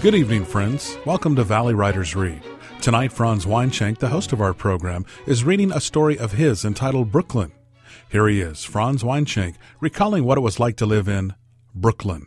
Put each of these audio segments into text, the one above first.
Good evening, friends. Welcome to Valley Writers Read. Tonight, Franz Weinschenk, the host of our program, is reading a story of his entitled Brooklyn. Here he is, Franz Weinschenk, recalling what it was like to live in. Brooklyn.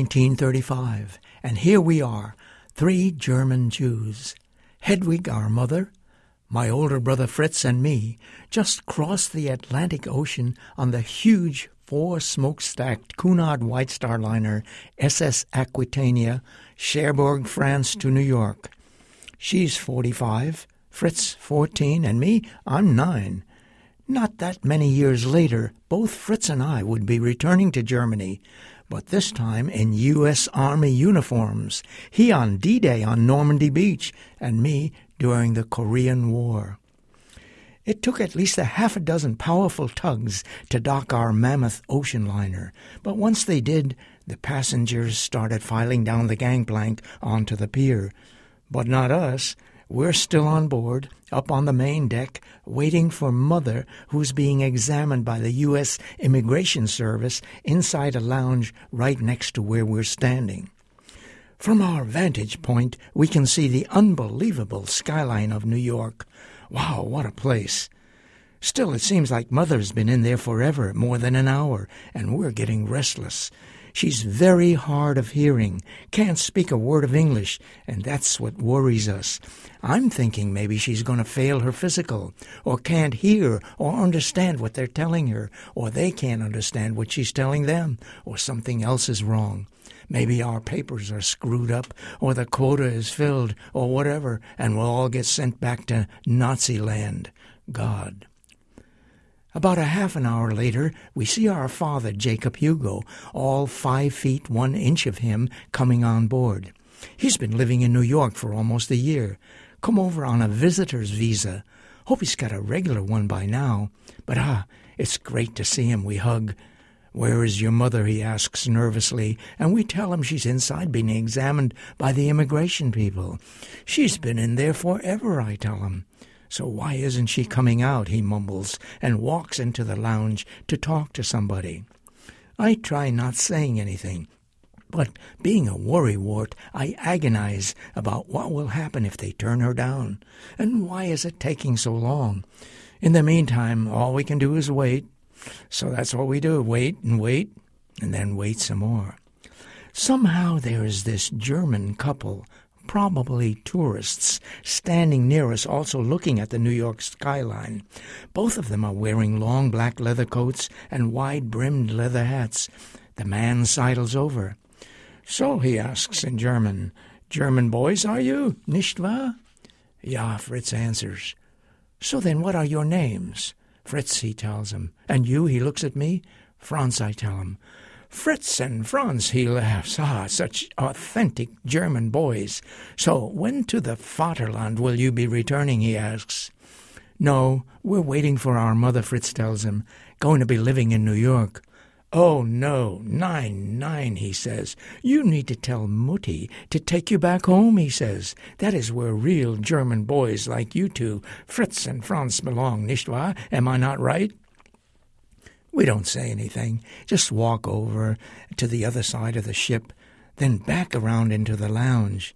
1935, and here we are, three German Jews. Hedwig, our mother, my older brother Fritz, and me just crossed the Atlantic Ocean on the huge four smokestacked Cunard White Star liner SS Aquitania, Cherbourg, France to New York. She's 45, Fritz 14, and me, I'm 9. Not that many years later, both Fritz and I would be returning to Germany, but this time in U.S. Army uniforms, he on D-Day on Normandy Beach, and me during the Korean War. It took at least a half a dozen powerful tugs to dock our mammoth ocean liner, but once they did, the passengers started filing down the gangplank onto the pier. But not us. We're still on board, up on the main deck, waiting for Mother, who's being examined by the U.S. Immigration Service inside a lounge right next to where we're standing. From our vantage point, we can see the unbelievable skyline of New York. Wow, what a place! Still, it seems like Mother's been in there forever, more than an hour, and we're getting restless. She's very hard of hearing, can't speak a word of English, and that's what worries us. I'm thinking maybe she's going to fail her physical, or can't hear or understand what they're telling her, or they can't understand what she's telling them, or something else is wrong. Maybe our papers are screwed up, or the quota is filled, or whatever, and we'll all get sent back to Nazi land. God. About a half an hour later, we see our father, Jacob Hugo, all five feet one inch of him, coming on board. He's been living in New York for almost a year. Come over on a visitor's visa. Hope he's got a regular one by now. But ah, it's great to see him, we hug. Where is your mother? he asks nervously, and we tell him she's inside being examined by the immigration people. She's been in there forever, I tell him. So why isn't she coming out? he mumbles, and walks into the lounge to talk to somebody. I try not saying anything, but being a worrywart, I agonize about what will happen if they turn her down, and why is it taking so long? In the meantime, all we can do is wait. So that's what we do wait and wait, and then wait some more. Somehow there is this German couple probably tourists, standing near us, also looking at the New York skyline. Both of them are wearing long black leather coats and wide brimmed leather hats. The man sidles over. So, he asks in German, German boys, are you, nicht wahr? Ja, Fritz answers. So then, what are your names? Fritz, he tells him. And you, he looks at me. Franz, I tell him. Fritz and Franz, he laughs. Ah, such authentic German boys. So, when to the Vaterland will you be returning? he asks. No, we're waiting for our mother, Fritz tells him. Going to be living in New York. Oh, no, nein, nein, he says. You need to tell Mutti to take you back home, he says. That is where real German boys like you two, Fritz and Franz, belong, nicht wahr? Am I not right? We don't say anything, just walk over to the other side of the ship, then back around into the lounge.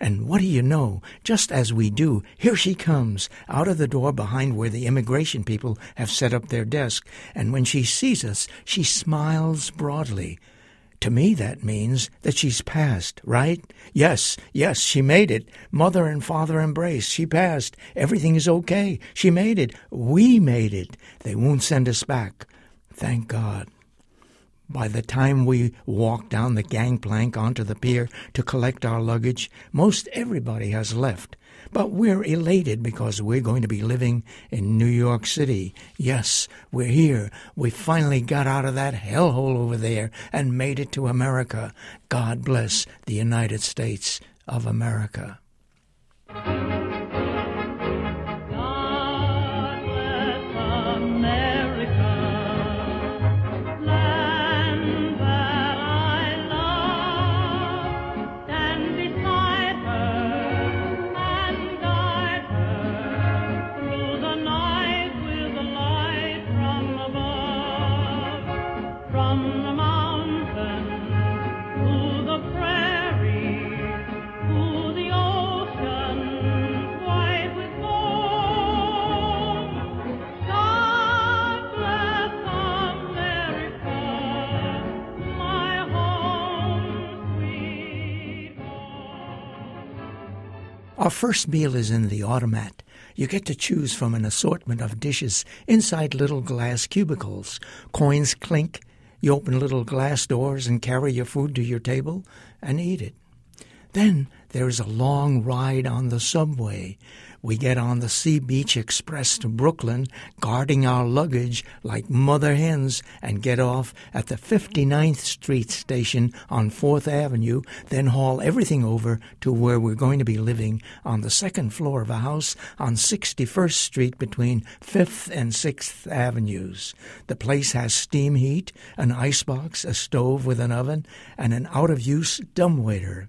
And what do you know? Just as we do, here she comes, out of the door behind where the immigration people have set up their desk, and when she sees us, she smiles broadly. To me, that means that she's passed, right? Yes, yes, she made it. Mother and father embrace. She passed. Everything is okay. She made it. We made it. They won't send us back. Thank God. By the time we walk down the gangplank onto the pier to collect our luggage, most everybody has left. But we're elated because we're going to be living in New York City. Yes, we're here. We finally got out of that hellhole over there and made it to America. God bless the United States of America. Our first meal is in the automat. You get to choose from an assortment of dishes inside little glass cubicles. Coins clink. You open little glass doors and carry your food to your table and eat it. Then there is a long ride on the subway. We get on the Sea Beach Express to Brooklyn, guarding our luggage like mother hens, and get off at the 59th Street station on 4th Avenue, then haul everything over to where we're going to be living on the second floor of a house on 61st Street between 5th and 6th Avenues. The place has steam heat, an icebox, a stove with an oven, and an out of use dumbwaiter.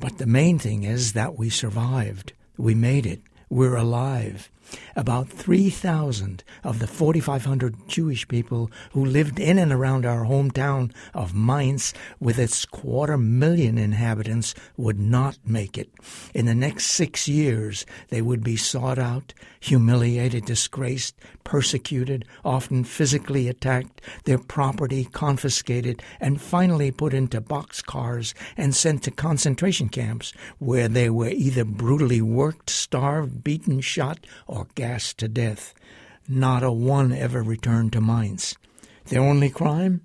But the main thing is that we survived. We made it. We're alive. About 3,000 of the 4,500 Jewish people who lived in and around our hometown of Mainz, with its quarter million inhabitants, would not make it. In the next six years, they would be sought out, humiliated, disgraced, persecuted, often physically attacked, their property confiscated, and finally put into boxcars and sent to concentration camps where they were either brutally worked, starved, beaten, shot, or gassed to death. Not a one ever returned to Mainz. Their only crime?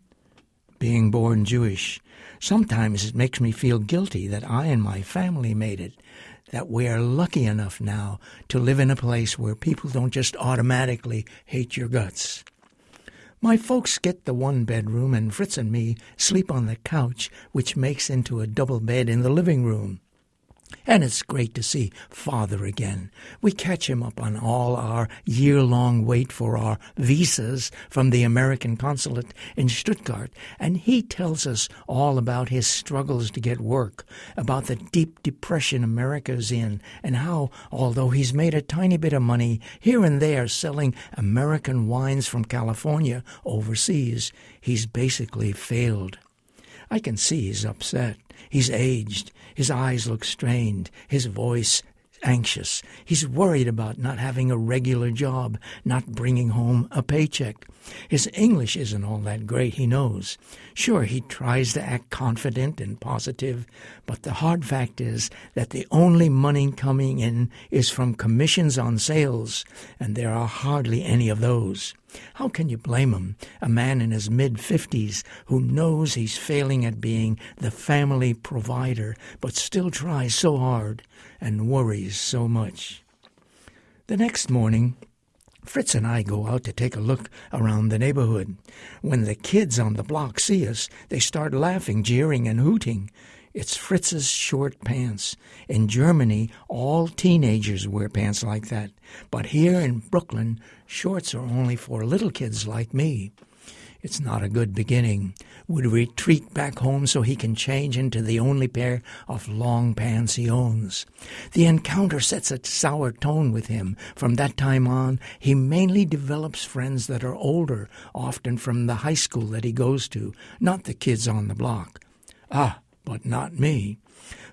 Being born Jewish. Sometimes it makes me feel guilty that I and my family made it, that we are lucky enough now to live in a place where people don't just automatically hate your guts. My folks get the one bedroom, and Fritz and me sleep on the couch, which makes into a double bed in the living room. And it's great to see Father again. We catch him up on all our year long wait for our visas from the American consulate in Stuttgart, and he tells us all about his struggles to get work, about the deep depression America's in, and how, although he's made a tiny bit of money here and there selling American wines from California overseas, he's basically failed. I can see he's upset. He's aged. His eyes look strained, his voice anxious. He's worried about not having a regular job, not bringing home a paycheck. His English isn't all that great, he knows. Sure, he tries to act confident and positive, but the hard fact is that the only money coming in is from commissions on sales, and there are hardly any of those. How can you blame him, a man in his mid fifties who knows he's failing at being the family provider, but still tries so hard and worries so much? The next morning, Fritz and I go out to take a look around the neighborhood. When the kids on the block see us, they start laughing, jeering, and hooting. It's Fritz's short pants. In Germany, all teenagers wear pants like that. But here in Brooklyn, shorts are only for little kids like me. It's not a good beginning. Would retreat back home so he can change into the only pair of long pants he owns. The encounter sets a sour tone with him. From that time on, he mainly develops friends that are older, often from the high school that he goes to, not the kids on the block. Ah, but not me.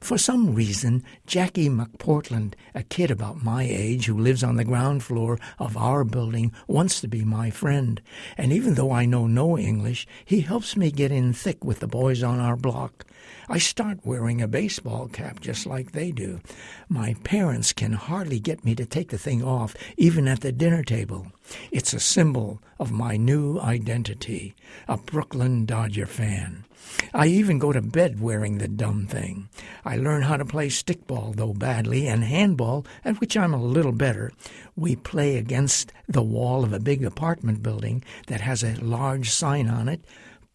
For some reason, Jackie McPortland, a kid about my age who lives on the ground floor of our building, wants to be my friend. And even though I know no English, he helps me get in thick with the boys on our block. I start wearing a baseball cap just like they do. My parents can hardly get me to take the thing off, even at the dinner table. It's a symbol of my new identity, a Brooklyn Dodger fan. I even go to bed wearing the dumb thing. I learn how to play stickball, though badly, and handball, at which I'm a little better. We play against the wall of a big apartment building that has a large sign on it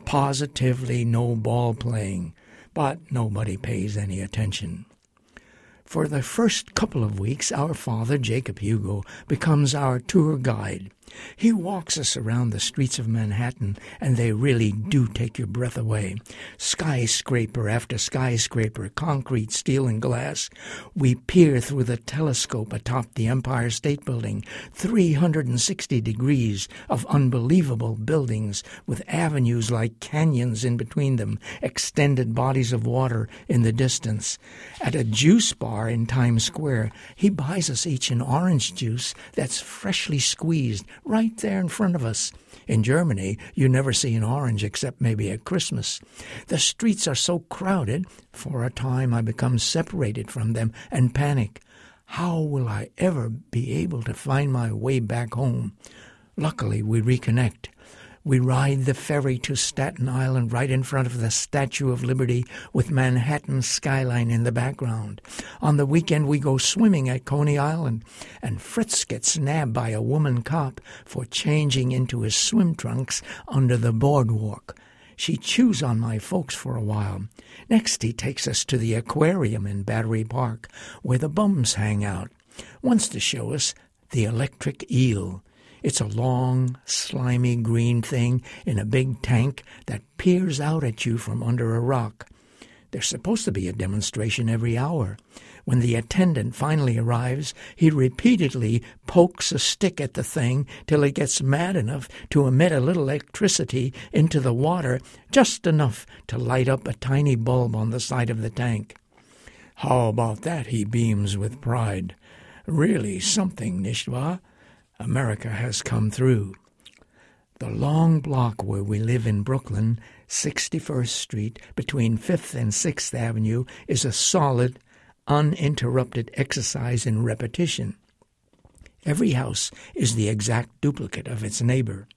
positively no ball playing but nobody pays any attention. For the first couple of weeks, our father, Jacob Hugo, becomes our tour guide. He walks us around the streets of Manhattan, and they really do take your breath away. Skyscraper after skyscraper, concrete, steel, and glass. We peer through the telescope atop the Empire State Building, 360 degrees of unbelievable buildings with avenues like canyons in between them, extended bodies of water in the distance. At a juice bar in Times Square, he buys us each an orange juice that's freshly squeezed right there in front of us. In Germany, you never see an orange except maybe at Christmas. The streets are so crowded, for a time I become separated from them and panic. How will I ever be able to find my way back home? Luckily, we reconnect. We ride the ferry to Staten Island right in front of the Statue of Liberty with Manhattan's skyline in the background. On the weekend, we go swimming at Coney Island, and Fritz gets nabbed by a woman cop for changing into his swim trunks under the boardwalk. She chews on my folks for a while. Next, he takes us to the aquarium in Battery Park, where the bums hang out. Wants to show us the electric eel. It's a long, slimy green thing in a big tank that peers out at you from under a rock. There's supposed to be a demonstration every hour. When the attendant finally arrives, he repeatedly pokes a stick at the thing till it gets mad enough to emit a little electricity into the water, just enough to light up a tiny bulb on the side of the tank. How about that? he beams with pride. Really something, nicht wahr? America has come through. The long block where we live in Brooklyn, 61st Street, between 5th and 6th Avenue, is a solid, uninterrupted exercise in repetition. Every house is the exact duplicate of its neighbor.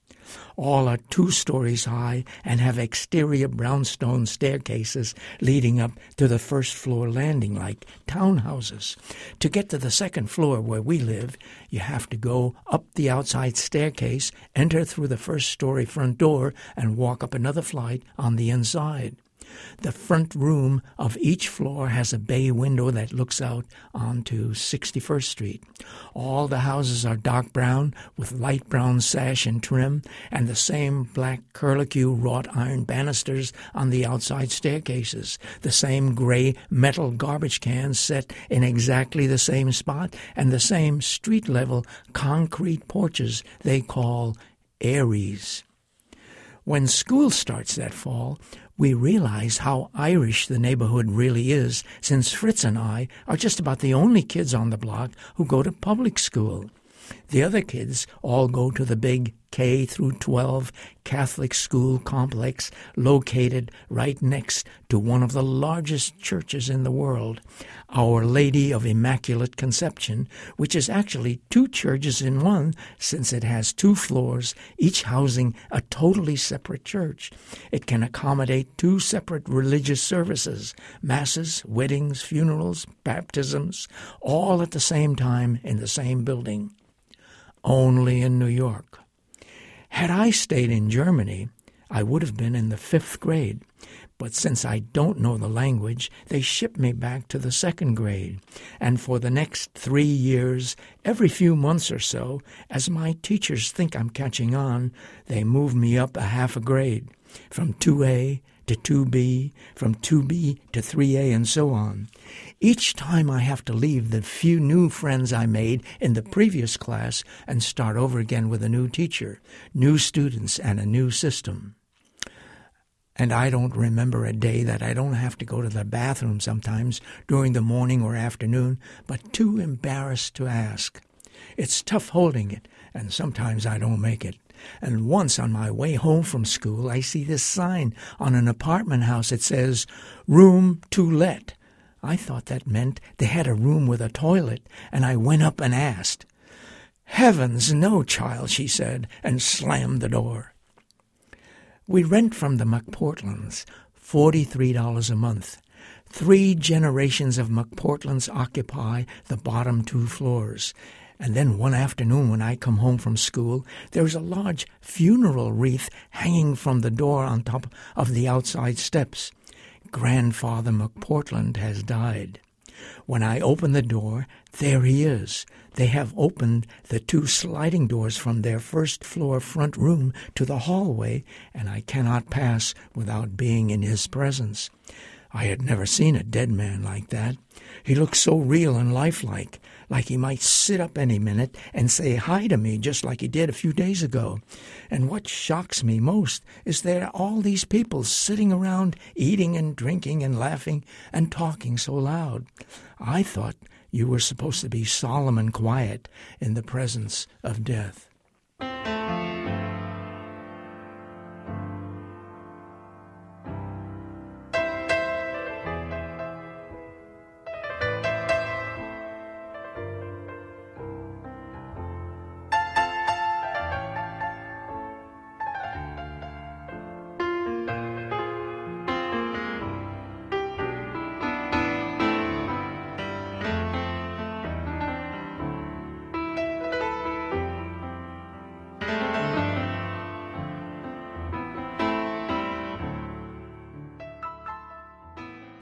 All are two stories high and have exterior brownstone staircases leading up to the first floor landing like townhouses. To get to the second floor where we live, you have to go up the outside staircase, enter through the first story front door, and walk up another flight on the inside. The front room of each floor has a bay window that looks out onto 61st Street. All the houses are dark brown with light brown sash and trim, and the same black curlicue wrought iron banisters on the outside staircases, the same gray metal garbage cans set in exactly the same spot, and the same street level concrete porches they call areas. When school starts that fall, we realize how Irish the neighborhood really is, since Fritz and I are just about the only kids on the block who go to public school. The other kids all go to the big K through 12 Catholic school complex located right next to one of the largest churches in the world, Our Lady of Immaculate Conception, which is actually two churches in one since it has two floors, each housing a totally separate church. It can accommodate two separate religious services, masses, weddings, funerals, baptisms, all at the same time in the same building only in New York. Had I stayed in Germany, I would have been in the fifth grade, but since I don't know the language, they shipped me back to the second grade. And for the next three years, every few months or so, as my teachers think I'm catching on, they move me up a half a grade, from 2A to 2B, from 2B to 3A, and so on. Each time I have to leave the few new friends I made in the previous class and start over again with a new teacher, new students, and a new system. And I don't remember a day that I don't have to go to the bathroom sometimes during the morning or afternoon, but too embarrassed to ask. It's tough holding it, and sometimes I don't make it. And once on my way home from school, I see this sign on an apartment house. It says, Room to Let. I thought that meant they had a room with a toilet, and I went up and asked. Heavens, no, child, she said, and slammed the door. We rent from the McPortlands $43 a month. Three generations of McPortlands occupy the bottom two floors. And then one afternoon, when I come home from school, there's a large funeral wreath hanging from the door on top of the outside steps. Grandfather McPortland has died. When I open the door, there he is. They have opened the two sliding doors from their first floor front room to the hallway, and I cannot pass without being in his presence. I had never seen a dead man like that. He looked so real and lifelike, like he might sit up any minute and say hi to me just like he did a few days ago. And what shocks me most is there are all these people sitting around eating and drinking and laughing and talking so loud. I thought you were supposed to be solemn and quiet in the presence of death.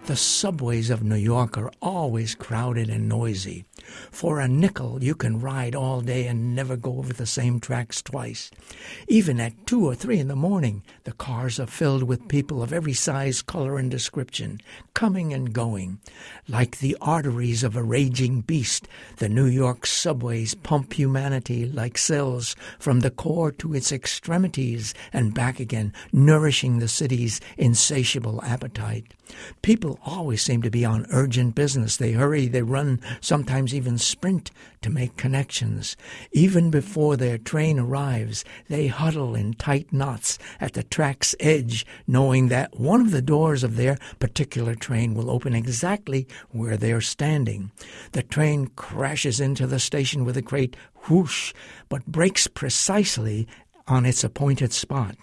The subways of New York are always crowded and noisy. For a nickel, you can ride all day and never go over the same tracks twice. Even at two or three in the morning, the cars are filled with people of every size, color, and description, coming and going. Like the arteries of a raging beast, the New York subways pump humanity like cells from the core to its extremities and back again, nourishing the city's insatiable appetite. People always seem to be on urgent business. They hurry, they run, sometimes even sprint to make connections. Even before their train arrives, they huddle in tight knots at the track's edge, knowing that one of the doors of their particular train will open exactly where they're standing. The train crashes into the station with a great whoosh, but brakes precisely on its appointed spot.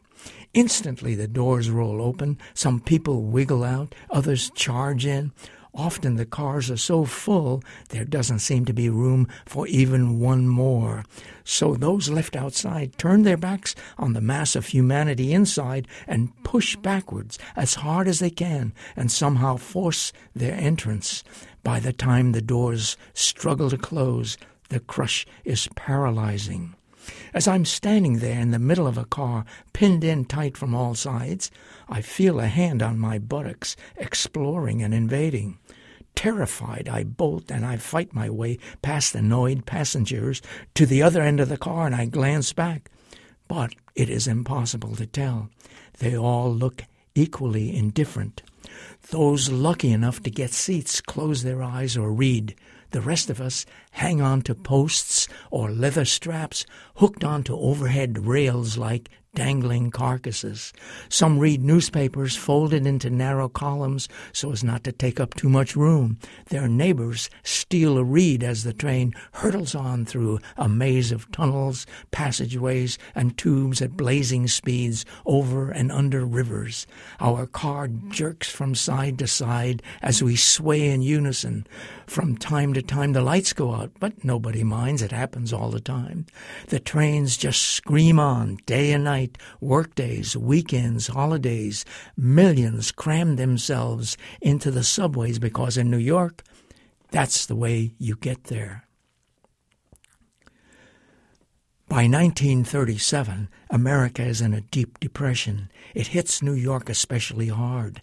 Instantly, the doors roll open. Some people wiggle out, others charge in. Often the cars are so full there doesn't seem to be room for even one more. So those left outside turn their backs on the mass of humanity inside and push backwards as hard as they can and somehow force their entrance. By the time the doors struggle to close, the crush is paralyzing. As I'm standing there in the middle of a car, pinned in tight from all sides, I feel a hand on my buttocks, exploring and invading. Terrified, I bolt and I fight my way past annoyed passengers to the other end of the car and I glance back. But it is impossible to tell. They all look equally indifferent. Those lucky enough to get seats close their eyes or read. The rest of us hang on to posts or leather straps hooked onto overhead rails like dangling carcasses. Some read newspapers folded into narrow columns so as not to take up too much room. Their neighbors steal a read as the train hurtles on through a maze of tunnels, passageways, and tubes at blazing speeds over and under rivers. Our car jerks from side to side as we sway in unison. From time to time, the lights go out, but nobody minds. It happens all the time. The trains just scream on day and night night, workdays, weekends, holidays, millions cram themselves into the subways because in New York, that's the way you get there. By 1937, America is in a deep depression. It hits New York especially hard.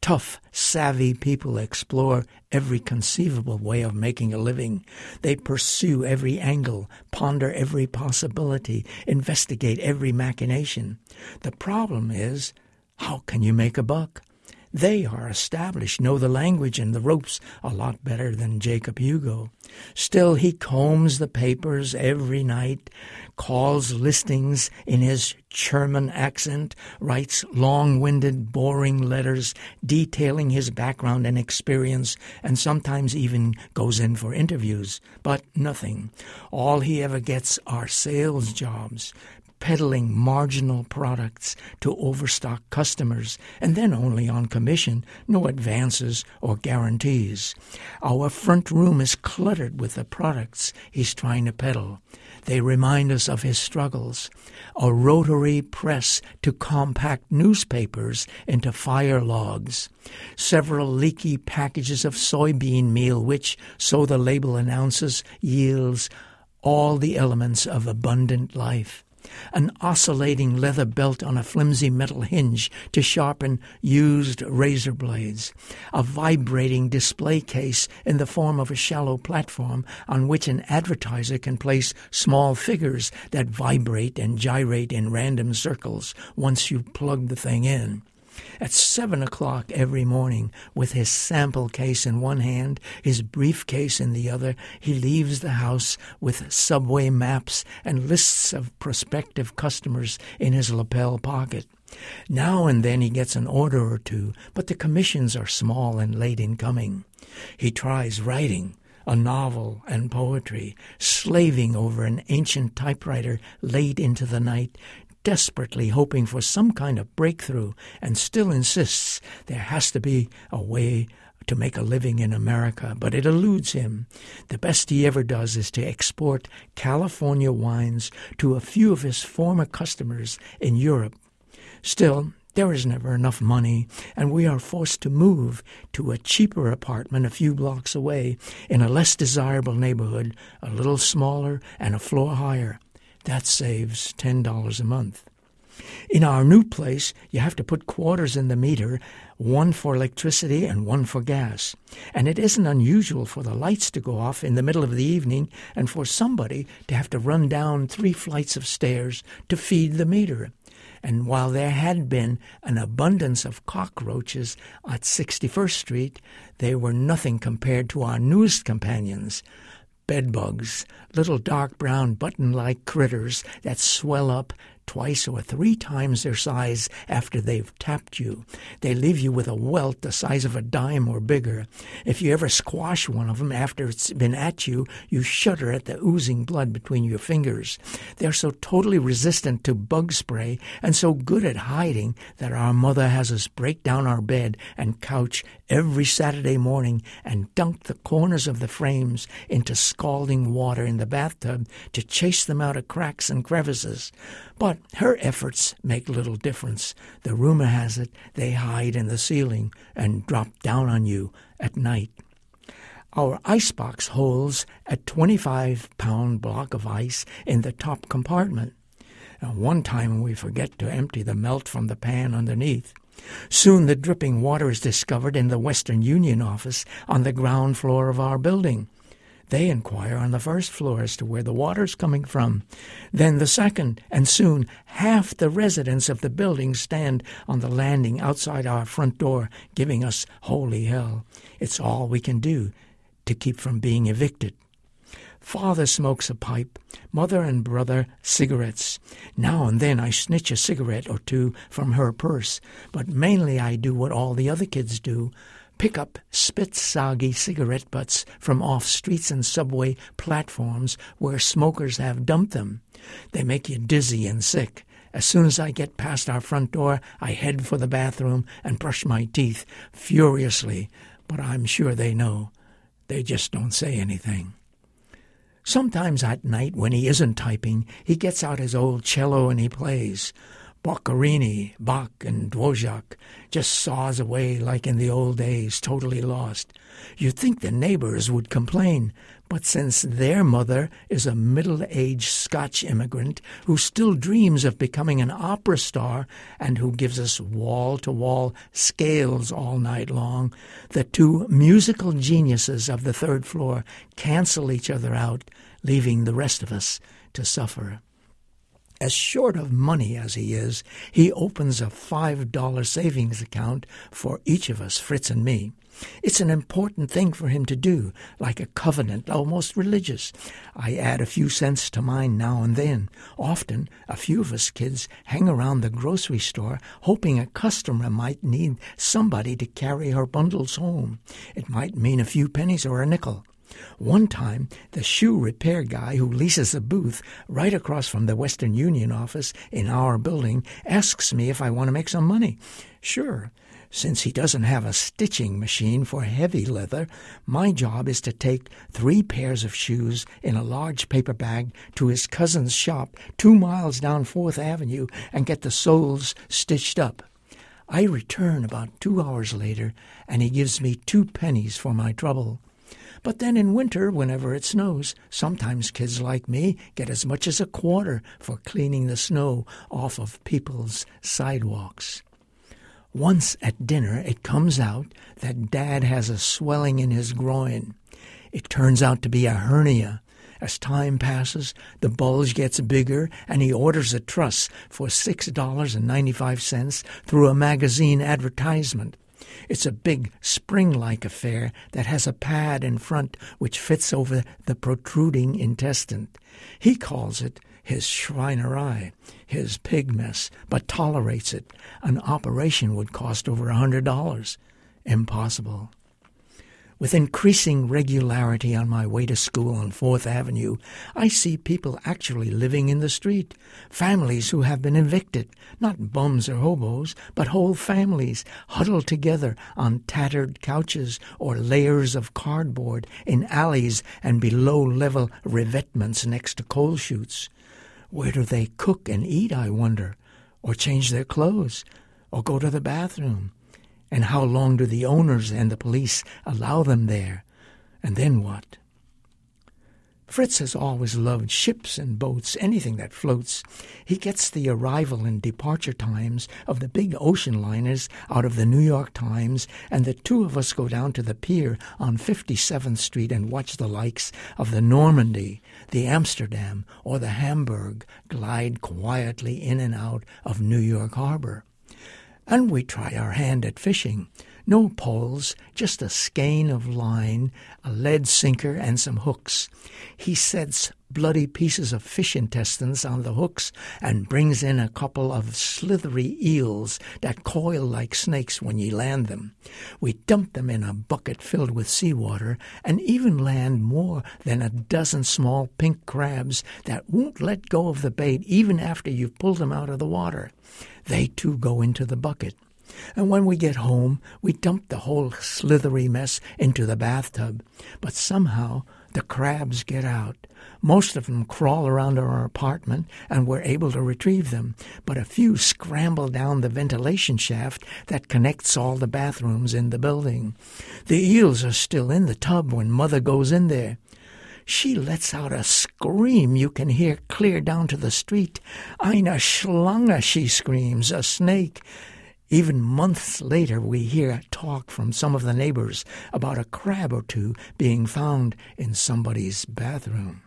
Tough, savvy people explore every conceivable way of making a living. They pursue every angle, ponder every possibility, investigate every machination. The problem is How can you make a buck? They are established, know the language and the ropes a lot better than Jacob Hugo. Still, he combs the papers every night, calls listings in his German accent, writes long winded, boring letters detailing his background and experience, and sometimes even goes in for interviews. But nothing. All he ever gets are sales jobs, peddling marginal products to overstock customers, and then only on commission, no advances or guarantees. Our front room is cluttered with the products he's trying to peddle. They remind us of his struggles. A rotary press to compact newspapers into fire logs. Several leaky packages of soybean meal, which, so the label announces, yields all the elements of abundant life an oscillating leather belt on a flimsy metal hinge to sharpen used razor blades, a vibrating display case in the form of a shallow platform on which an advertiser can place small figures that vibrate and gyrate in random circles once you plug the thing in. At seven o'clock every morning, with his sample case in one hand, his briefcase in the other, he leaves the house with subway maps and lists of prospective customers in his lapel pocket. Now and then he gets an order or two, but the commissions are small and late in coming. He tries writing, a novel and poetry, slaving over an ancient typewriter late into the night, desperately hoping for some kind of breakthrough and still insists there has to be a way to make a living in America, but it eludes him. The best he ever does is to export California wines to a few of his former customers in Europe. Still, there is never enough money, and we are forced to move to a cheaper apartment a few blocks away in a less desirable neighborhood, a little smaller and a floor higher. That saves $10 a month. In our new place, you have to put quarters in the meter, one for electricity and one for gas. And it isn't unusual for the lights to go off in the middle of the evening and for somebody to have to run down three flights of stairs to feed the meter. And while there had been an abundance of cockroaches at 61st Street, they were nothing compared to our newest companions bedbugs, little dark brown button like critters that swell up twice or three times their size after they've tapped you. They leave you with a welt the size of a dime or bigger. If you ever squash one of them after it's been at you, you shudder at the oozing blood between your fingers. They're so totally resistant to bug spray and so good at hiding that our mother has us break down our bed and couch every Saturday morning and dunk the corners of the frames into scalding water in the bathtub to chase them out of cracks and crevices. But her efforts make little difference. The rumor has it they hide in the ceiling and drop down on you at night. Our icebox holds a 25 pound block of ice in the top compartment. Now, one time we forget to empty the melt from the pan underneath. Soon the dripping water is discovered in the Western Union office on the ground floor of our building. They inquire on the first floor as to where the water's coming from. Then the second, and soon half the residents of the building stand on the landing outside our front door, giving us holy hell. It's all we can do to keep from being evicted. Father smokes a pipe, mother and brother cigarettes. Now and then I snitch a cigarette or two from her purse, but mainly I do what all the other kids do pick up spit soggy cigarette butts from off streets and subway platforms where smokers have dumped them. They make you dizzy and sick. As soon as I get past our front door, I head for the bathroom and brush my teeth furiously, but I'm sure they know. They just don't say anything. Sometimes at night, when he isn't typing, he gets out his old cello and he plays. Boccherini, Bach, and Dvorak just saws away like in the old days, totally lost. You'd think the neighbors would complain, but since their mother is a middle aged Scotch immigrant who still dreams of becoming an opera star and who gives us wall to wall scales all night long, the two musical geniuses of the third floor cancel each other out, leaving the rest of us to suffer. As short of money as he is, he opens a $5 savings account for each of us, Fritz and me. It's an important thing for him to do, like a covenant, almost religious. I add a few cents to mine now and then. Often, a few of us kids hang around the grocery store hoping a customer might need somebody to carry her bundles home. It might mean a few pennies or a nickel. One time, the shoe repair guy who leases a booth right across from the Western Union office in our building asks me if I want to make some money. Sure. Since he doesn't have a stitching machine for heavy leather, my job is to take three pairs of shoes in a large paper bag to his cousin's shop two miles down Fourth Avenue and get the soles stitched up. I return about two hours later, and he gives me two pennies for my trouble. But then in winter, whenever it snows, sometimes kids like me get as much as a quarter for cleaning the snow off of people's sidewalks. Once at dinner, it comes out that Dad has a swelling in his groin. It turns out to be a hernia. As time passes, the bulge gets bigger, and he orders a truss for $6.95 through a magazine advertisement. It's a big spring like affair that has a pad in front which fits over the protruding intestine. He calls it his Schweinerei, his pig mess, but tolerates it. An operation would cost over a hundred dollars. Impossible. With increasing regularity on my way to school on Fourth Avenue, I see people actually living in the street. Families who have been evicted, not bums or hobos, but whole families huddled together on tattered couches or layers of cardboard in alleys and below level revetments next to coal chutes. Where do they cook and eat, I wonder? Or change their clothes? Or go to the bathroom? And how long do the owners and the police allow them there? And then what? Fritz has always loved ships and boats, anything that floats. He gets the arrival and departure times of the big ocean liners out of the New York Times, and the two of us go down to the pier on 57th Street and watch the likes of the Normandie, the Amsterdam, or the Hamburg glide quietly in and out of New York Harbor. And we try our hand at fishing. No poles, just a skein of line, a lead sinker, and some hooks. He sets bloody pieces of fish intestines on the hooks and brings in a couple of slithery eels that coil like snakes when ye land them. We dump them in a bucket filled with seawater and even land more than a dozen small pink crabs that won't let go of the bait even after you've pulled them out of the water. They too go into the bucket. And when we get home, we dump the whole slithery mess into the bathtub. But somehow the crabs get out. Most of them crawl around our apartment, and we're able to retrieve them, but a few scramble down the ventilation shaft that connects all the bathrooms in the building. The eels are still in the tub when Mother goes in there. She lets out a scream you can hear clear down to the street. Eine Schlange, she screams, a snake. Even months later, we hear talk from some of the neighbors about a crab or two being found in somebody's bathroom.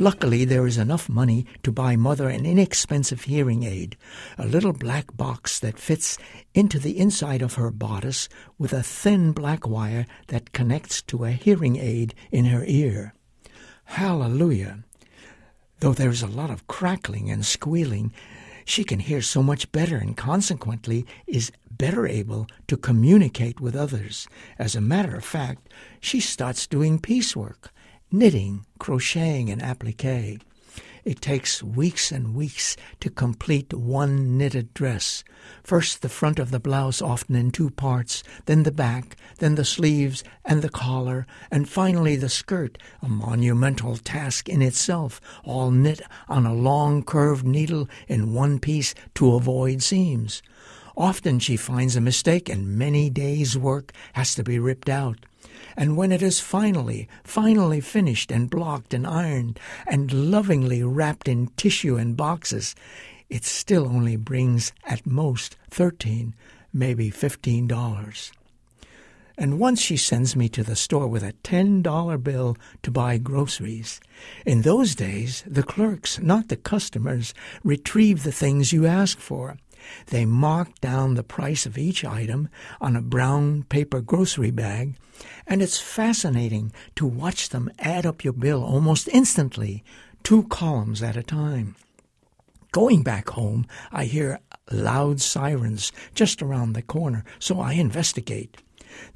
Luckily, there is enough money to buy Mother an inexpensive hearing aid, a little black box that fits into the inside of her bodice with a thin black wire that connects to a hearing aid in her ear. Hallelujah! Though there is a lot of crackling and squealing, she can hear so much better and consequently is better able to communicate with others. As a matter of fact, she starts doing piecework, knitting, crocheting, and applique. It takes weeks and weeks to complete one knitted dress. First the front of the blouse, often in two parts, then the back, then the sleeves and the collar, and finally the skirt, a monumental task in itself, all knit on a long curved needle in one piece to avoid seams. Often she finds a mistake and many days' work has to be ripped out. And when it is finally, finally finished and blocked and ironed and lovingly wrapped in tissue and boxes, it still only brings at most 13 maybe $15. And once she sends me to the store with a $10 bill to buy groceries. In those days, the clerks, not the customers, retrieve the things you ask for. They mark down the price of each item on a brown paper grocery bag, and it's fascinating to watch them add up your bill almost instantly, two columns at a time. Going back home, I hear loud sirens just around the corner, so I investigate.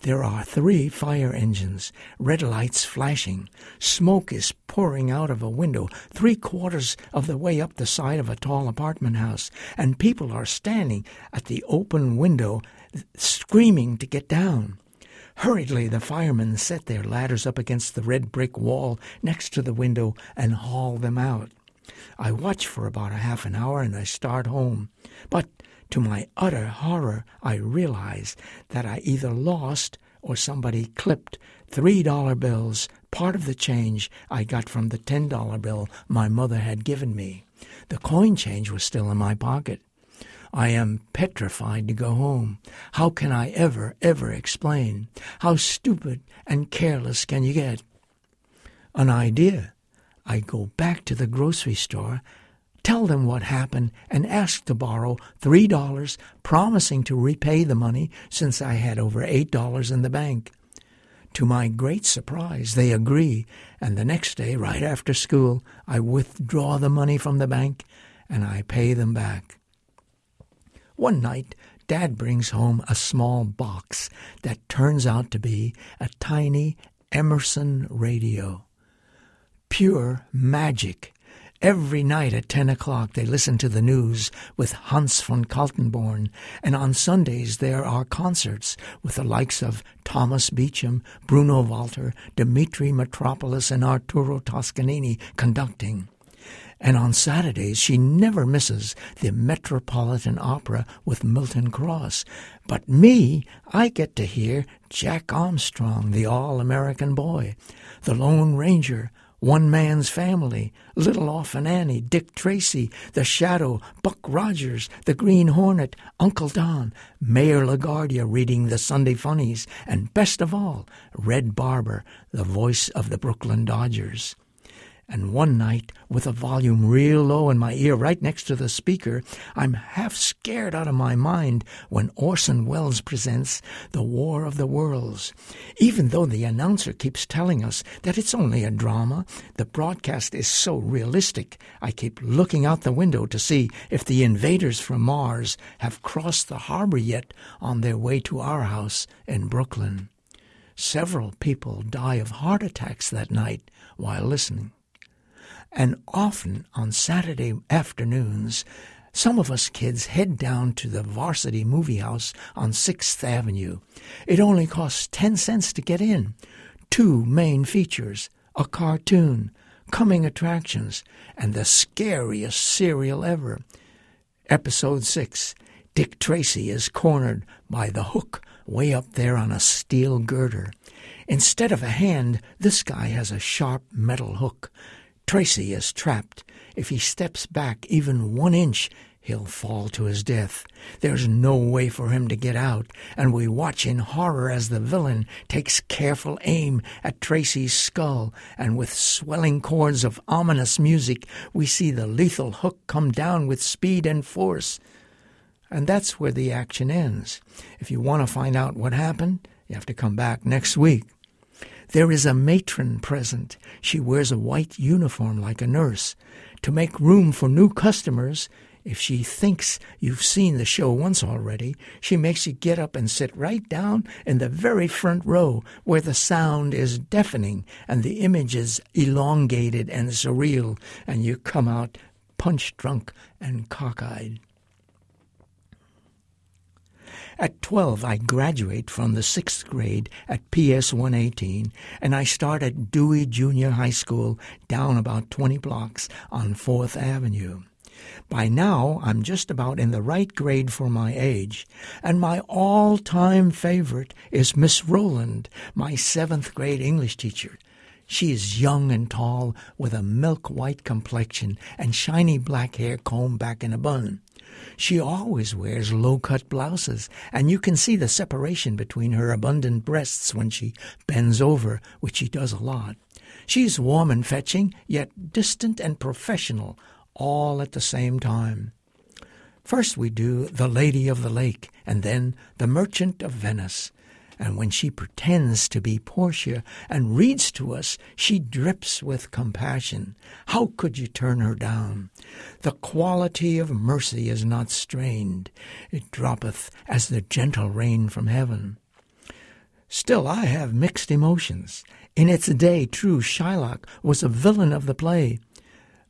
There are three fire engines, red lights flashing. Smoke is pouring out of a window three quarters of the way up the side of a tall apartment house, and people are standing at the open window screaming to get down. Hurriedly, the firemen set their ladders up against the red brick wall next to the window and haul them out. I watch for about a half an hour and I start home. But to my utter horror, I realize that I either lost or somebody clipped three dollar bills, part of the change I got from the ten dollar bill my mother had given me. The coin change was still in my pocket. I am petrified to go home. How can I ever, ever explain? How stupid and careless can you get? An idea I go back to the grocery store, tell them what happened, and ask to borrow three dollars, promising to repay the money since I had over eight dollars in the bank. To my great surprise, they agree, and the next day, right after school, I withdraw the money from the bank and I pay them back. One night, Dad brings home a small box that turns out to be a tiny Emerson radio pure magic. Every night at 10 o'clock they listen to the news with Hans von Kaltenborn, and on Sundays there are concerts with the likes of Thomas Beecham, Bruno Walter, Dimitri Mitropoulos, and Arturo Toscanini conducting. And on Saturdays she never misses the Metropolitan Opera with Milton Cross. But me, I get to hear Jack Armstrong, the All-American Boy, the Lone Ranger, one Man's Family, Little Orphan Annie, Dick Tracy, The Shadow, Buck Rogers, The Green Hornet, Uncle Don, Mayor LaGuardia reading the Sunday Funnies, and best of all, Red Barber, the voice of the Brooklyn Dodgers. And one night, with a volume real low in my ear right next to the speaker, I'm half scared out of my mind when Orson Welles presents The War of the Worlds. Even though the announcer keeps telling us that it's only a drama, the broadcast is so realistic, I keep looking out the window to see if the invaders from Mars have crossed the harbor yet on their way to our house in Brooklyn. Several people die of heart attacks that night while listening. And often on Saturday afternoons, some of us kids head down to the Varsity Movie House on 6th Avenue. It only costs 10 cents to get in. Two main features, a cartoon, coming attractions, and the scariest serial ever. Episode 6 Dick Tracy is cornered by the hook way up there on a steel girder. Instead of a hand, this guy has a sharp metal hook. Tracy is trapped. If he steps back even one inch, he'll fall to his death. There's no way for him to get out, and we watch in horror as the villain takes careful aim at Tracy's skull, and with swelling chords of ominous music, we see the lethal hook come down with speed and force. And that's where the action ends. If you want to find out what happened, you have to come back next week. There is a matron present. She wears a white uniform like a nurse. To make room for new customers, if she thinks you've seen the show once already, she makes you get up and sit right down in the very front row where the sound is deafening and the image is elongated and surreal, and you come out punch drunk and cockeyed. At 12, I graduate from the sixth grade at PS 118, and I start at Dewey Junior High School down about 20 blocks on 4th Avenue. By now, I'm just about in the right grade for my age, and my all time favorite is Miss Rowland, my seventh grade English teacher. She is young and tall, with a milk white complexion and shiny black hair combed back in a bun. She always wears low cut blouses, and you can see the separation between her abundant breasts when she bends over, which she does a lot. She's warm and fetching, yet distant and professional, all at the same time. First we do The Lady of the Lake, and then The Merchant of Venice. And when she pretends to be Portia and reads to us, she drips with compassion. How could you turn her down? The quality of mercy is not strained. It droppeth as the gentle rain from heaven. Still, I have mixed emotions. In its day, true, Shylock was a villain of the play.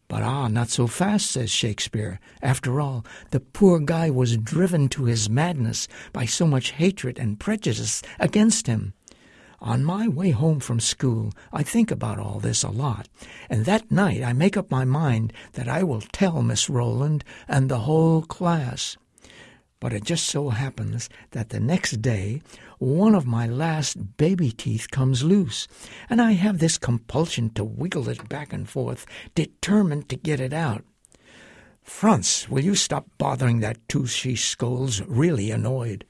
But ah, not so fast, says Shakespeare. After all, the poor guy was driven to his madness by so much hatred and prejudice against him. On my way home from school, I think about all this a lot, and that night I make up my mind that I will tell Miss Rowland and the whole class. But it just so happens that the next day one of my last baby teeth comes loose, and I have this compulsion to wiggle it back and forth, determined to get it out. Franz, will you stop bothering that tooth? She scolds, really annoyed.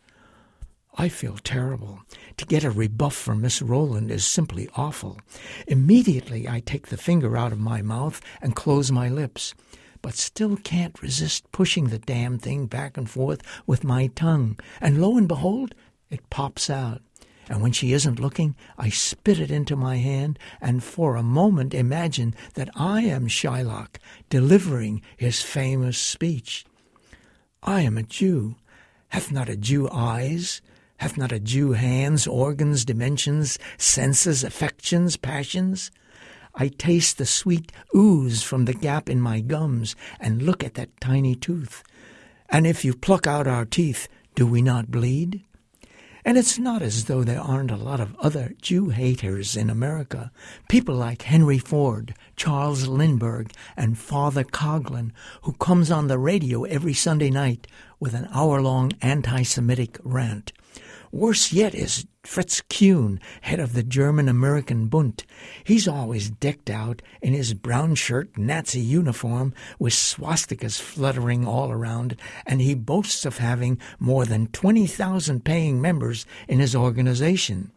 I feel terrible. To get a rebuff from Miss Rowland is simply awful. Immediately I take the finger out of my mouth and close my lips but still can't resist pushing the damn thing back and forth with my tongue. And lo and behold, it pops out. And when she isn't looking, I spit it into my hand and for a moment imagine that I am Shylock delivering his famous speech. I am a Jew. Hath not a Jew eyes? Hath not a Jew hands, organs, dimensions, senses, affections, passions? I taste the sweet ooze from the gap in my gums and look at that tiny tooth. And if you pluck out our teeth, do we not bleed? And it's not as though there aren't a lot of other Jew haters in America. People like Henry Ford, Charles Lindbergh, and Father Coughlin, who comes on the radio every Sunday night with an hour long anti Semitic rant. Worse yet is Fritz Kuhn, head of the German American Bund. He's always decked out in his brown shirt Nazi uniform with swastikas fluttering all around, and he boasts of having more than 20,000 paying members in his organization.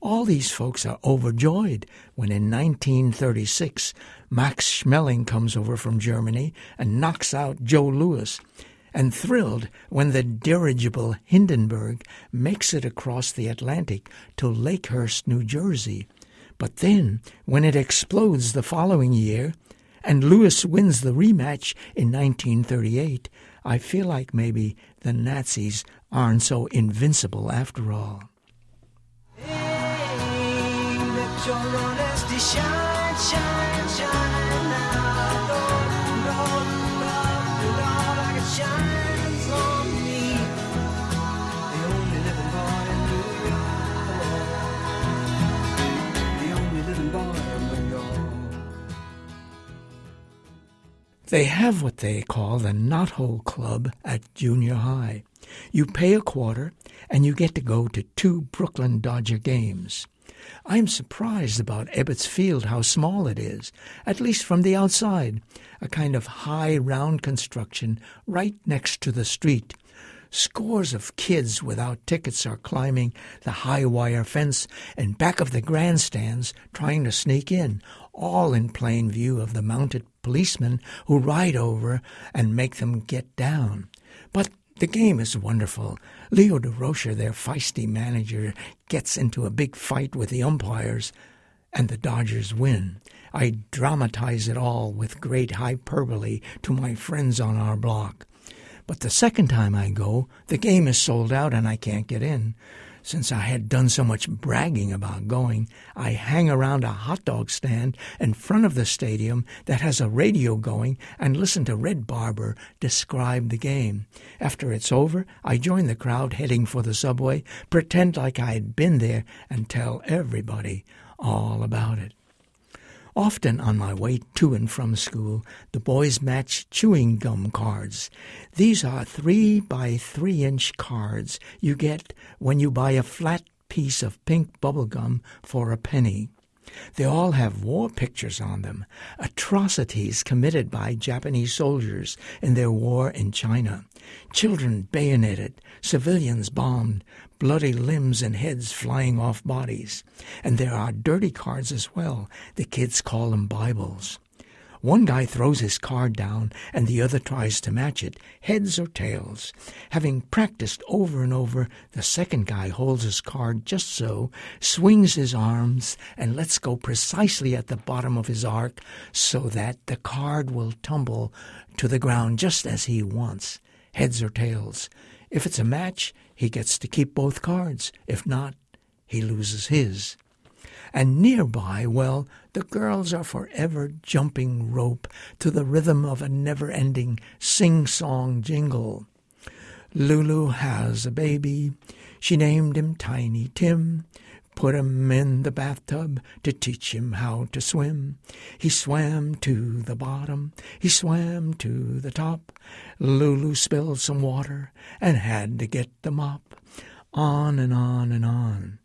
All these folks are overjoyed when in 1936 Max Schmeling comes over from Germany and knocks out Joe Louis and thrilled when the dirigible Hindenburg makes it across the Atlantic to Lakehurst, New Jersey. But then, when it explodes the following year, and Louis wins the rematch in 1938, I feel like maybe the Nazis aren't so invincible after all. Hey, shine, shine, shine They have what they call the Knothole Club at junior high. You pay a quarter and you get to go to two Brooklyn Dodger games. I'm surprised about Ebbets Field how small it is, at least from the outside, a kind of high round construction right next to the street. Scores of kids without tickets are climbing the high wire fence and back of the grandstands trying to sneak in, all in plain view of the mounted policemen who ride over and make them get down. But the game is wonderful. Leo Durocher, their feisty manager, gets into a big fight with the umpires, and the Dodgers win. I dramatize it all with great hyperbole to my friends on our block. But the second time I go, the game is sold out and I can't get in. Since I had done so much bragging about going, I hang around a hot dog stand in front of the stadium that has a radio going and listen to Red Barber describe the game. After it's over, I join the crowd heading for the subway, pretend like I had been there, and tell everybody all about it. Often on my way to and from school, the boys match chewing gum cards. These are three by three inch cards you get when you buy a flat piece of pink bubble gum for a penny. They all have war pictures on them, atrocities committed by Japanese soldiers in their war in China. Children bayoneted, civilians bombed, bloody limbs and heads flying off bodies. And there are dirty cards as well. The kids call them Bibles. One guy throws his card down and the other tries to match it, heads or tails. Having practiced over and over, the second guy holds his card just so, swings his arms, and lets go precisely at the bottom of his arc so that the card will tumble to the ground just as he wants, heads or tails. If it's a match, he gets to keep both cards. If not, he loses his. And nearby, well, the girls are forever jumping rope to the rhythm of a never ending sing song jingle. Lulu has a baby. She named him Tiny Tim. Put him in the bathtub to teach him how to swim. He swam to the bottom, he swam to the top. Lulu spilled some water and had to get the mop. On and on and on.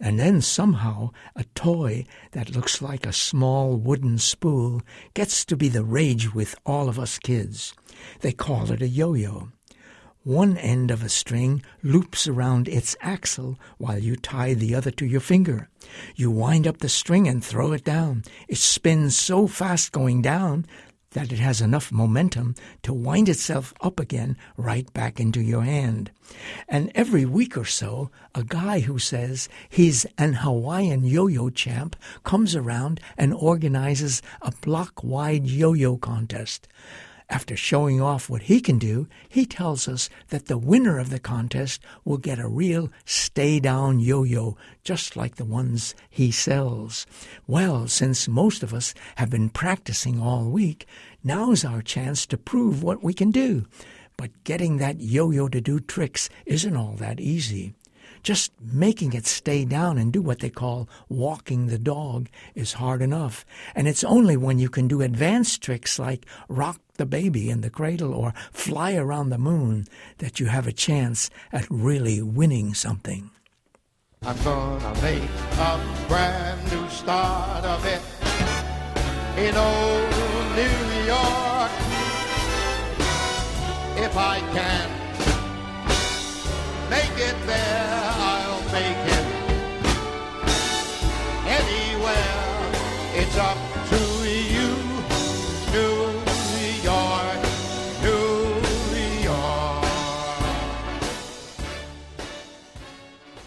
And then somehow a toy that looks like a small wooden spool gets to be the rage with all of us kids. They call it a yo-yo. One end of a string loops around its axle while you tie the other to your finger. You wind up the string and throw it down. It spins so fast going down that it has enough momentum to wind itself up again right back into your hand. And every week or so, a guy who says he's an Hawaiian yo-yo champ comes around and organizes a block-wide yo-yo contest. After showing off what he can do, he tells us that the winner of the contest will get a real stay down yo yo, just like the ones he sells. Well, since most of us have been practicing all week, now's our chance to prove what we can do. But getting that yo yo to do tricks isn't all that easy. Just making it stay down and do what they call walking the dog is hard enough. And it's only when you can do advanced tricks like rock the baby in the cradle or fly around the moon that you have a chance at really winning something. I'm gonna make a brand new start of it in old New York. If I can make it there, Up to you, New York, New York.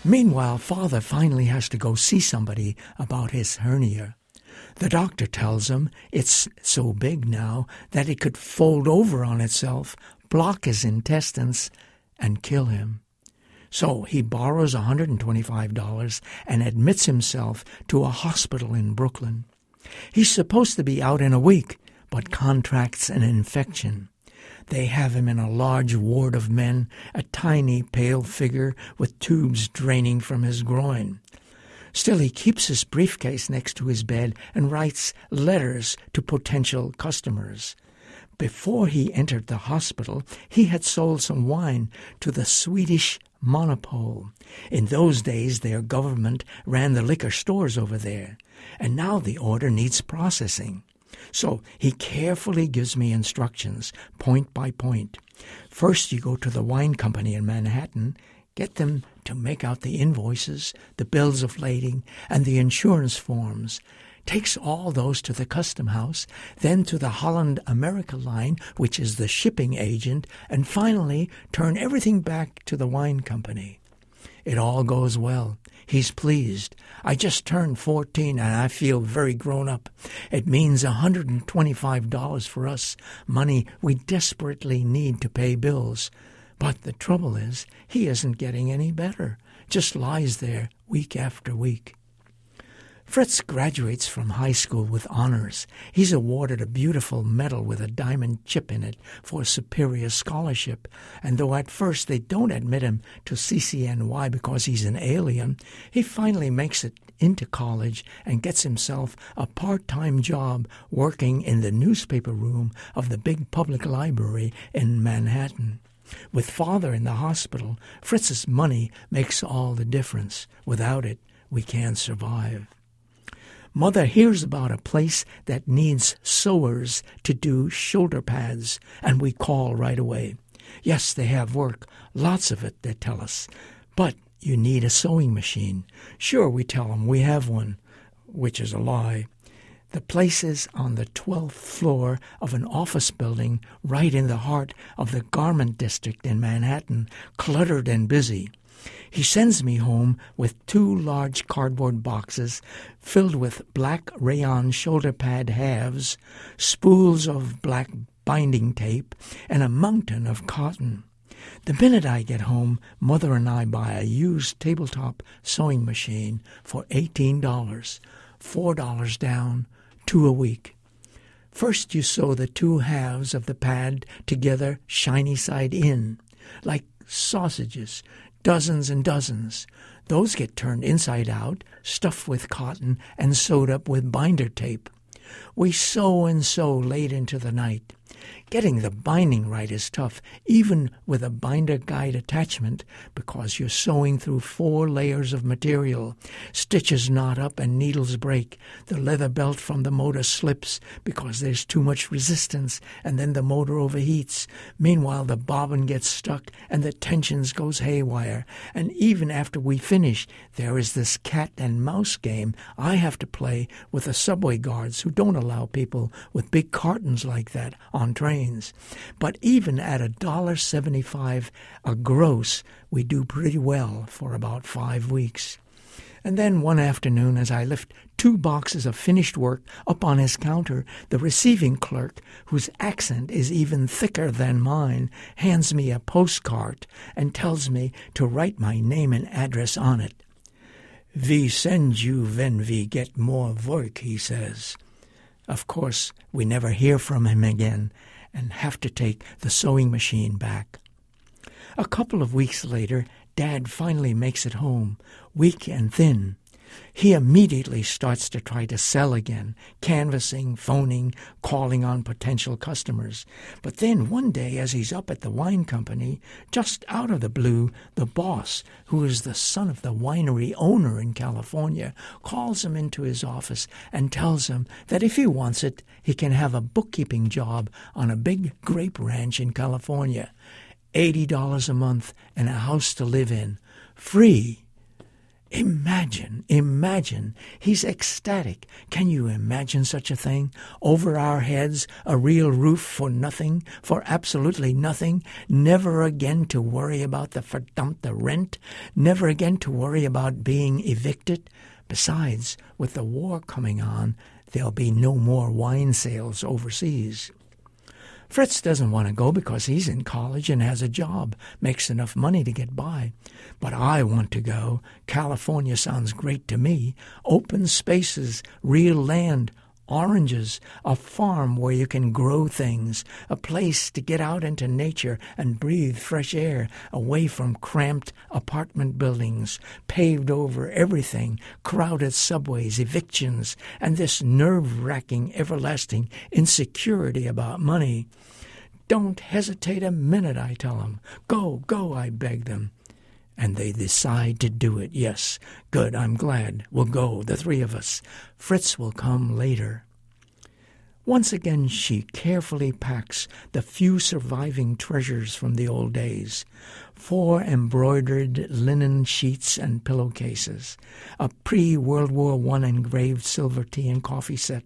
Meanwhile, father finally has to go see somebody about his hernia. The doctor tells him it's so big now that it could fold over on itself, block his intestines, and kill him. So he borrows $125 and admits himself to a hospital in Brooklyn. He's supposed to be out in a week, but contracts an infection. They have him in a large ward of men, a tiny, pale figure with tubes draining from his groin. Still, he keeps his briefcase next to his bed and writes letters to potential customers. Before he entered the hospital, he had sold some wine to the Swedish Monopole. In those days, their government ran the liquor stores over there, and now the order needs processing. So he carefully gives me instructions, point by point. First, you go to the wine company in Manhattan, get them to make out the invoices, the bills of lading, and the insurance forms. Takes all those to the custom house, then to the Holland America line, which is the shipping agent, and finally turn everything back to the wine company. It all goes well. He's pleased. I just turned 14 and I feel very grown up. It means $125 for us, money we desperately need to pay bills. But the trouble is, he isn't getting any better, just lies there week after week. Fritz graduates from high school with honors. He's awarded a beautiful medal with a diamond chip in it for superior scholarship. And though at first they don't admit him to CCNY because he's an alien, he finally makes it into college and gets himself a part time job working in the newspaper room of the big public library in Manhattan. With father in the hospital, Fritz's money makes all the difference. Without it, we can't survive. Mother hears about a place that needs sewers to do shoulder pads, and we call right away. Yes, they have work, lots of it, they tell us. But you need a sewing machine. Sure, we tell them we have one, which is a lie. The place is on the 12th floor of an office building right in the heart of the garment district in Manhattan, cluttered and busy. He sends me home with two large cardboard boxes filled with black rayon shoulder pad halves, spools of black binding tape, and a mountain of cotton. The minute I get home, Mother and I buy a used tabletop sewing machine for $18, $4 down, two a week. First, you sew the two halves of the pad together, shiny side in, like sausages, dozens and dozens. Those get turned inside out, stuffed with cotton, and sewed up with binder tape. We sew and sew late into the night. Getting the binding right is tough, even with a binder guide attachment, because you're sewing through four layers of material. Stitches knot up and needles break. The leather belt from the motor slips because there's too much resistance, and then the motor overheats. Meanwhile, the bobbin gets stuck and the tensions goes haywire. And even after we finish, there is this cat and mouse game I have to play with the subway guards who don't allow people with big cartons like that on trains. But even at a dollar seventy-five a gross, we do pretty well for about five weeks. And then one afternoon, as I lift two boxes of finished work up on his counter, the receiving clerk, whose accent is even thicker than mine, hands me a postcard and tells me to write my name and address on it. We send you when we get more work, he says. Of course, we never hear from him again and have to take the sewing machine back. A couple of weeks later, Dad finally makes it home, weak and thin. He immediately starts to try to sell again, canvassing, phoning, calling on potential customers. But then one day, as he's up at the wine company, just out of the blue, the boss, who is the son of the winery owner in California, calls him into his office and tells him that if he wants it, he can have a bookkeeping job on a big grape ranch in California. $80 a month and a house to live in. Free. Imagine, imagine. He's ecstatic. Can you imagine such a thing? Over our heads, a real roof for nothing, for absolutely nothing, never again to worry about the verdammte rent, never again to worry about being evicted. Besides, with the war coming on, there'll be no more wine sales overseas. Fritz doesn't want to go because he's in college and has a job, makes enough money to get by. But I want to go. California sounds great to me. Open spaces, real land, oranges, a farm where you can grow things, a place to get out into nature and breathe fresh air away from cramped apartment buildings, paved over everything, crowded subways, evictions, and this nerve wracking, everlasting insecurity about money. Don't hesitate a minute, I tell them. Go, go, I beg them. And they decide to do it. Yes, good, I'm glad. We'll go, the three of us. Fritz will come later. Once again, she carefully packs the few surviving treasures from the old days four embroidered linen sheets and pillowcases, a pre World War I engraved silver tea and coffee set,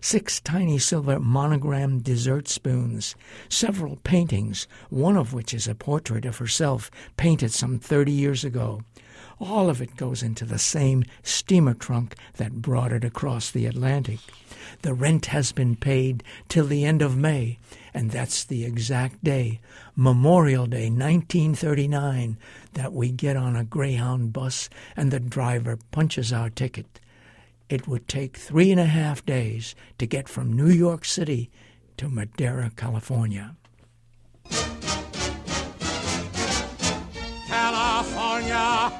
six tiny silver monogrammed dessert spoons, several paintings, one of which is a portrait of herself painted some 30 years ago. All of it goes into the same steamer trunk that brought it across the Atlantic. The rent has been paid till the end of May, and that's the exact day, Memorial Day 1939, that we get on a Greyhound bus and the driver punches our ticket. It would take three and a half days to get from New York City to Madera, California. California,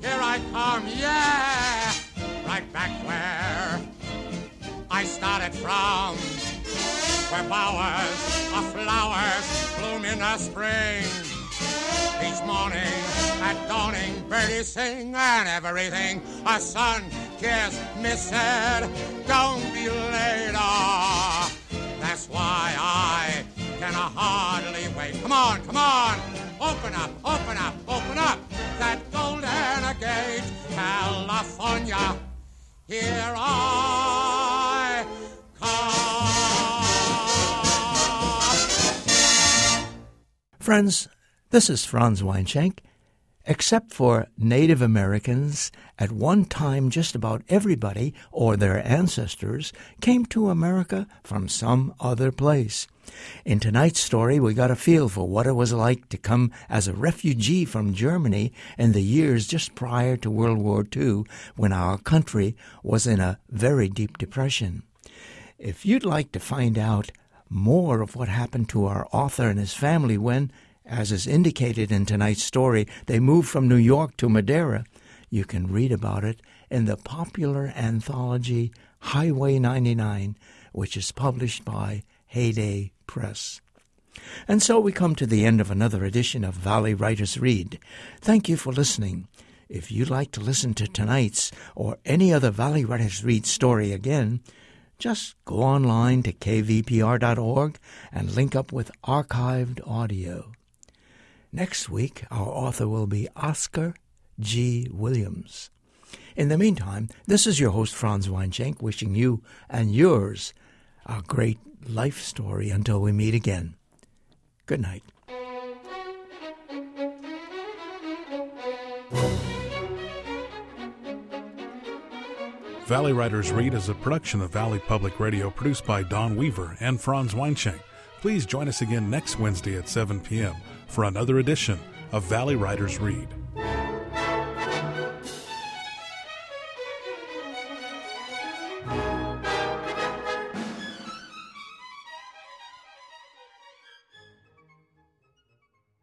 here I come, yeah, right back where I started from, where bowers of flowers bloom in the spring. Each morning at dawning, birdies sing and everything. A sun kiss me said, don't be late. That's why I can hardly wait. Come on, come on. Open up, open up, open up that golden gate, California. Here I come. Friends, this is Franz Weinschenk. Except for Native Americans, at one time just about everybody or their ancestors came to America from some other place. In tonight's story, we got a feel for what it was like to come as a refugee from Germany in the years just prior to World War II when our country was in a very deep depression. If you'd like to find out more of what happened to our author and his family when, as is indicated in tonight's story, they moved from New York to Madera. You can read about it in the popular anthology Highway 99, which is published by Heyday Press. And so we come to the end of another edition of Valley Writers Read. Thank you for listening. If you'd like to listen to tonight's or any other Valley Writers Read story again, just go online to kvpr.org and link up with archived audio. Next week, our author will be Oscar G. Williams. In the meantime, this is your host, Franz Weinschenk, wishing you and yours a great life story until we meet again. Good night. Valley Writers Read is a production of Valley Public Radio produced by Don Weaver and Franz Weinschenk. Please join us again next Wednesday at 7 p.m. for another edition of Valley Writers Read.